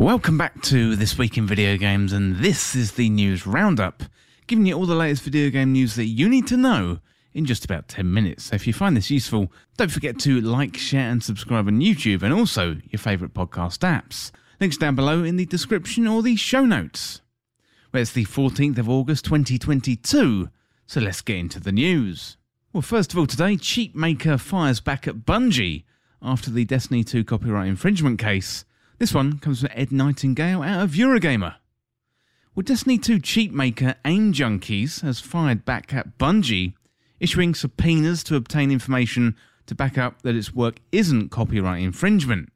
Welcome back to This Week in Video Games, and this is the news roundup, giving you all the latest video game news that you need to know in just about 10 minutes. So if you find this useful, don't forget to like, share, and subscribe on YouTube and also your favourite podcast apps. Links down below in the description or the show notes. Well, it's the 14th of August 2022, so let's get into the news. Well, first of all, today, Cheat Maker fires back at Bungie after the Destiny 2 copyright infringement case this one comes from Ed Nightingale out of Eurogamer. Well, Destiny 2 cheat maker Aim Junkies has fired back at Bungie, issuing subpoenas to obtain information to back up that its work isn't copyright infringement.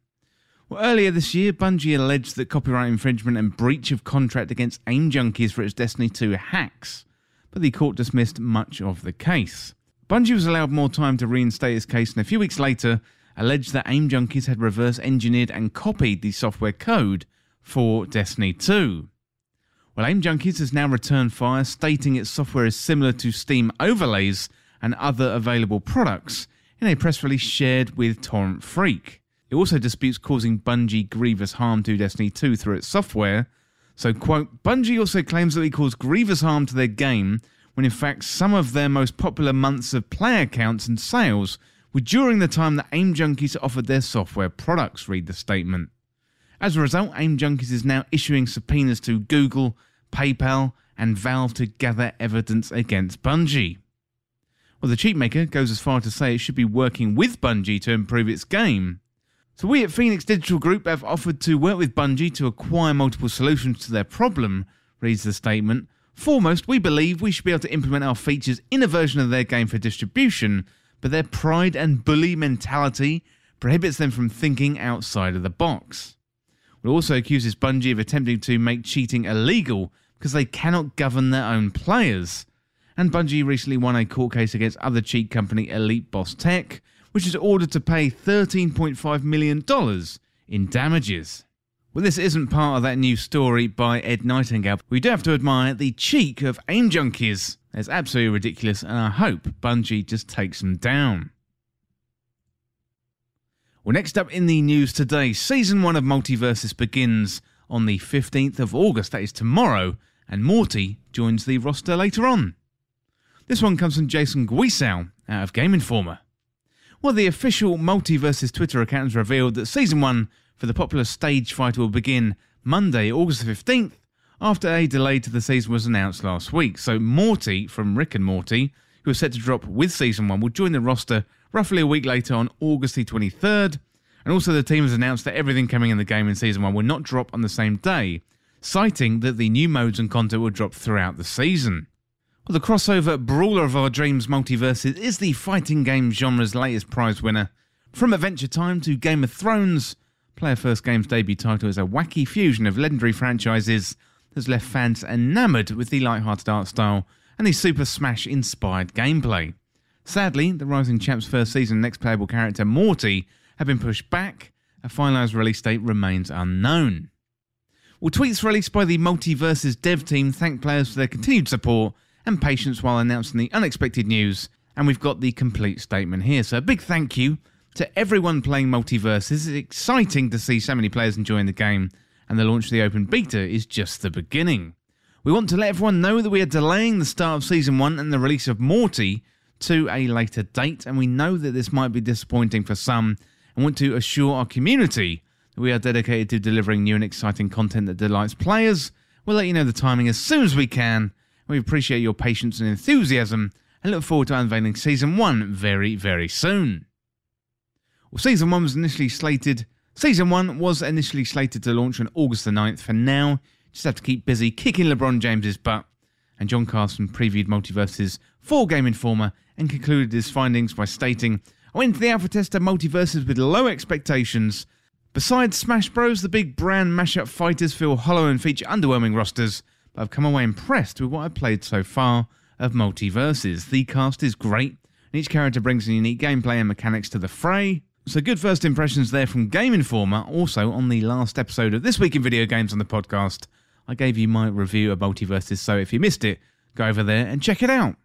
Well, earlier this year, Bungie alleged that copyright infringement and breach of contract against Aim Junkies for its Destiny 2 hacks, but the court dismissed much of the case. Bungie was allowed more time to reinstate its case, and a few weeks later, alleged that AIM Junkies had reverse engineered and copied the software code for Destiny 2. Well, AIM Junkies has now returned fire, stating its software is similar to Steam overlays and other available products in a press release shared with Torrent Freak. It also disputes causing Bungie grievous harm to Destiny 2 through its software. So, quote, Bungie also claims that we caused grievous harm to their game when in fact some of their most popular months of player counts and sales were during the time that AIM Junkies offered their software products, read the statement. As a result, AIM Junkies is now issuing subpoenas to Google, PayPal, and Valve to gather evidence against Bungie. Well, the cheat maker goes as far to say it should be working with Bungie to improve its game. So, we at Phoenix Digital Group have offered to work with Bungie to acquire multiple solutions to their problem, reads the statement. Foremost, we believe we should be able to implement our features in a version of their game for distribution but their pride and bully mentality prohibits them from thinking outside of the box. It also accuses Bungie of attempting to make cheating illegal because they cannot govern their own players. And Bungie recently won a court case against other cheat company Elite Boss Tech, which is ordered to pay $13.5 million in damages. Well, this isn't part of that new story by Ed Nightingale. We do have to admire the cheek of aim junkies. It's absolutely ridiculous, and I hope Bungie just takes them down. Well, next up in the news today, Season 1 of MultiVersus begins on the 15th of August, that is tomorrow, and Morty joins the roster later on. This one comes from Jason Guisao out of Game Informer. Well, the official MultiVersus Twitter account has revealed that Season 1 for the popular stage fight will begin Monday, August 15th, after a delay to the season was announced last week. So Morty from Rick and Morty, who is set to drop with season 1, will join the roster roughly a week later on August the 23rd. And also the team has announced that everything coming in the game in season 1 will not drop on the same day, citing that the new modes and content will drop throughout the season. Well, the crossover Brawler of Our Dreams MultiVersus is the fighting game genre's latest prize winner. From Adventure Time to Game of Thrones, Player First Game's debut title is a wacky fusion of legendary franchises that's left fans enamoured with the light-hearted art style and the Super Smash inspired gameplay. Sadly, the Rising Champs first season next playable character Morty have been pushed back. A finalised release date remains unknown. Well, tweets released by the MultiVersus dev team thank players for their continued support and patience while announcing the unexpected news, and we've got the complete statement here. So, a big thank you to everyone playing MultiVersus. It's exciting to see so many players enjoying the game, and the launch of the open beta is just the beginning. We want to let everyone know that we are delaying the start of Season 1 and the release of Morty to a later date, and we know that this might be disappointing for some, and want to assure our community that we are dedicated to delivering new and exciting content that delights players. We'll let you know the timing as soon as we can. We appreciate your patience and enthusiasm, and look forward to unveiling Season 1 very, very soon. Well, season one was initially slated. Season one was initially slated to launch on August the 9th. For now, just have to keep busy kicking LeBron James's butt. And Jon Carson previewed MultiVersus for Game Informer and concluded his findings by stating, I went into the alpha test of MultiVersus with low expectations. Besides Smash Bros, the big brand mashup fighters feel hollow and feature underwhelming rosters, but I've come away impressed with what I've played so far of MultiVersus. The cast is great, and each character brings a unique gameplay and mechanics to the fray. So, good first impressions there from Game Informer. Also, on the last episode of This Week in Video Games on the podcast, I gave you my review of MultiVersus. so if you missed it, go over there and check it out.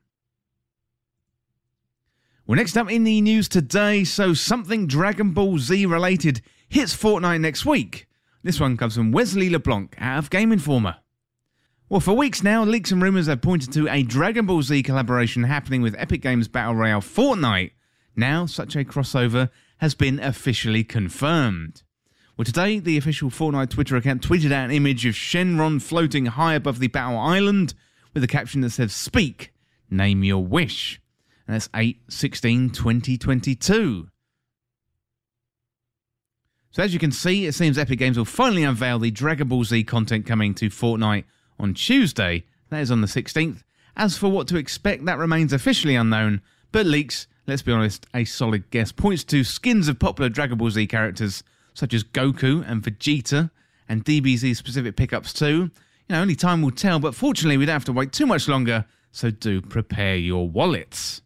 Well, next up in the news today, so something Dragon Ball Z related hits Fortnite next week. This one comes from Wesley LeBlanc out of Game Informer. Well, for weeks now, leaks and rumours have pointed to a Dragon Ball Z collaboration happening with Epic Games Battle Royale Fortnite. Now, such a crossover has been officially confirmed. Well, today, the official Fortnite Twitter account tweeted out an image of Shenron floating high above the Battle Island with a caption that says, Speak, name your wish. And that's 8 16 2022. So, as you can see, it seems Epic Games will finally unveil the Dragon Ball Z content coming to Fortnite on Tuesday. That is on the 16th. As for what to expect, that remains officially unknown, but leaks, let's be honest, a solid guess, points to skins of popular Dragon Ball Z characters such as Goku and Vegeta, and DBZ specific pickups too. You know, only time will tell, but fortunately, we don't have to wait too much longer, so do prepare your wallets.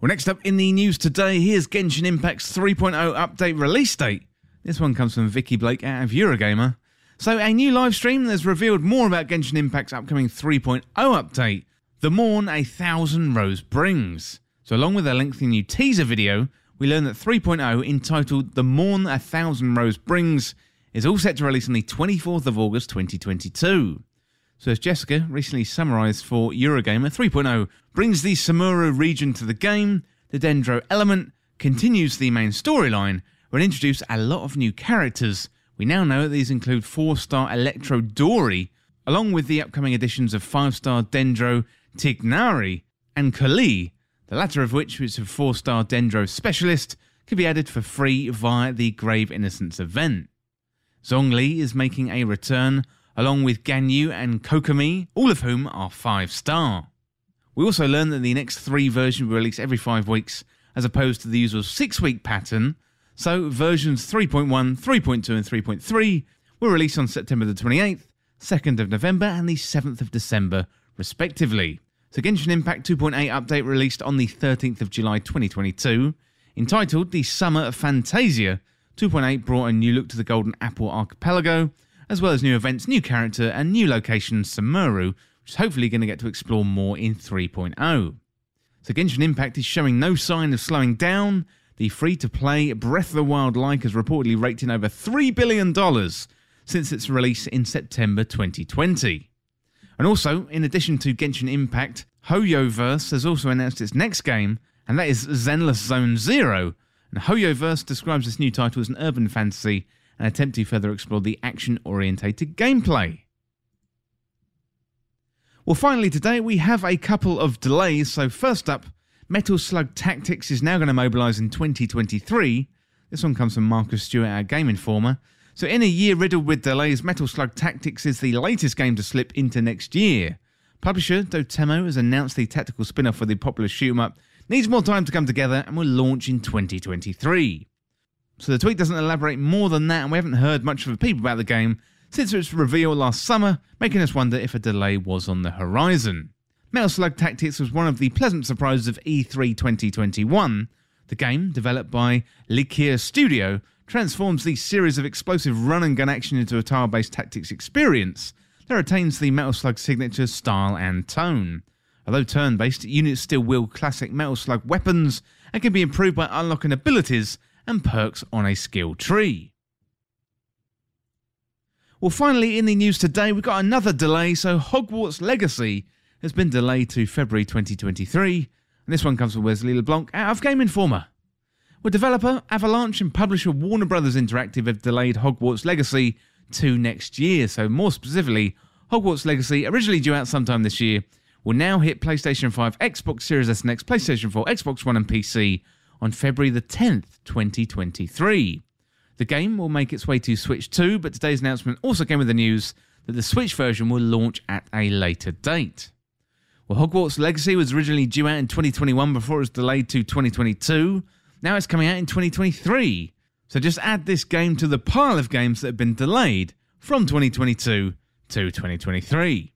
Well, next up in the news today, here's Genshin Impact's 3.0 update release date. This one comes from Vikki Blake out of Eurogamer. So, a new live stream has revealed more about Genshin Impact's upcoming 3.0 update, The Morn A Thousand Rose Brings. So, along with a lengthy new teaser video, we learn that 3.0, entitled The Morn A Thousand Rose Brings, is all set to release on the 24th of August 2022. So, as Jessica recently summarised for Eurogamer, 3.0 brings the Sumeru region to the game, the Dendro element, continues the main storyline, and introduce a lot of new characters. We now know that these include 4 star Electro Dori, along with the upcoming additions of 5 star Dendro Tignari and Collei, the latter of which which is a 4 star Dendro specialist, can be added for free via the Graven Innocence event. Zhongli is making a return, along with Ganyu and Kokomi, all of whom are 5 star. We also learn that the next three versions will release every 5 weeks, as opposed to the usual 6 week pattern, so versions 3.1, 3.2, and 3.3 will release on September the 28th, 2nd of November, and the 7th of December, respectively. So Genshin Impact 2.8 update released on the 13th of July 2022, entitled The Summer of Fantasia. 2.8 brought a new look to the Golden Apple Archipelago, as well as new events, new character, and new location Sumeru, which is hopefully going to get to explore more in 3.0. So Genshin Impact is showing no sign of slowing down, the free to play Breath of the Wild like has reportedly raked in over $3 billion since its release in September 2020. And also, in addition to Genshin Impact, HoYoverse has also announced its next game, and that is Zenless Zone Zero. And HoYoverse describes this new title as an urban fantasy and attempt to further explore the action orientated gameplay. Well, finally, today we have a couple of delays. So, first up, Metal Slug Tactics is now going to mobilise in 2023. This one comes from Marcus Stewart, our Game Informer. So, in a year riddled with delays, Metal Slug Tactics is the latest game to slip into next year. Publisher Dotemu has announced the tactical spin off for the popular shoot 'em up needs more time to come together and will launch in 2023. So, the tweet doesn't elaborate more than that, and we haven't heard much from people about the game since its reveal last summer, making us wonder if a delay was on the horizon. Metal Slug Tactics was one of the pleasant surprises of E3 2021. The game, developed by Leikir Studio, transforms the series of explosive run and gun action into a tile based tactics experience that retains the Metal Slug signature style and tone. Although turn based, units still wield classic Metal Slug weapons and can be improved by unlocking abilities and perks on a skill tree. Well, finally, in the news today, we've got another delay. So, Hogwarts Legacy has been delayed to February 2023, and this one comes from Wesley LeBlanc out of Game Informer. Well, developer Avalanche and publisher Warner Brothers Interactive have delayed Hogwarts Legacy to next year. So, more specifically, Hogwarts Legacy, originally due out sometime this year, will now hit PlayStation 5, Xbox Series S X, PlayStation 4, Xbox One, and PC on February the 10th, 2023. The game will make its way to Switch 2, but today's announcement also came with the news that the Switch version will launch at a later date. Well, Hogwarts Legacy was originally due out in 2021 before it was delayed to 2022. Now it's coming out in 2023. So just add this game to the pile of games that have been delayed from 2022 to 2023.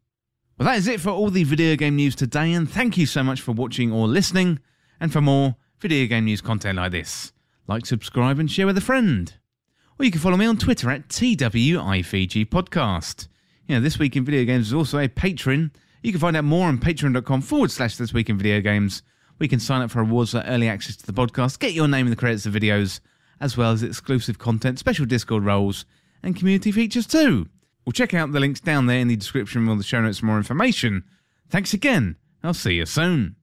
Well, that is it for all the video game news today, and thank you so much for watching or listening. And for more video game news content like this, like, subscribe, and share with a friend. Or you can follow me on Twitter at TWIVG Podcast. You know, This Week in Video Games is also a patron you can find out more on patreon.com forward slash this week in video games. We can sign up for awards like early access to the podcast, get your name in the credits of videos, as well as exclusive content, special Discord roles, and community features too. We'll check out the links down there in the description or the show notes for more information. Thanks again. I'll see you soon.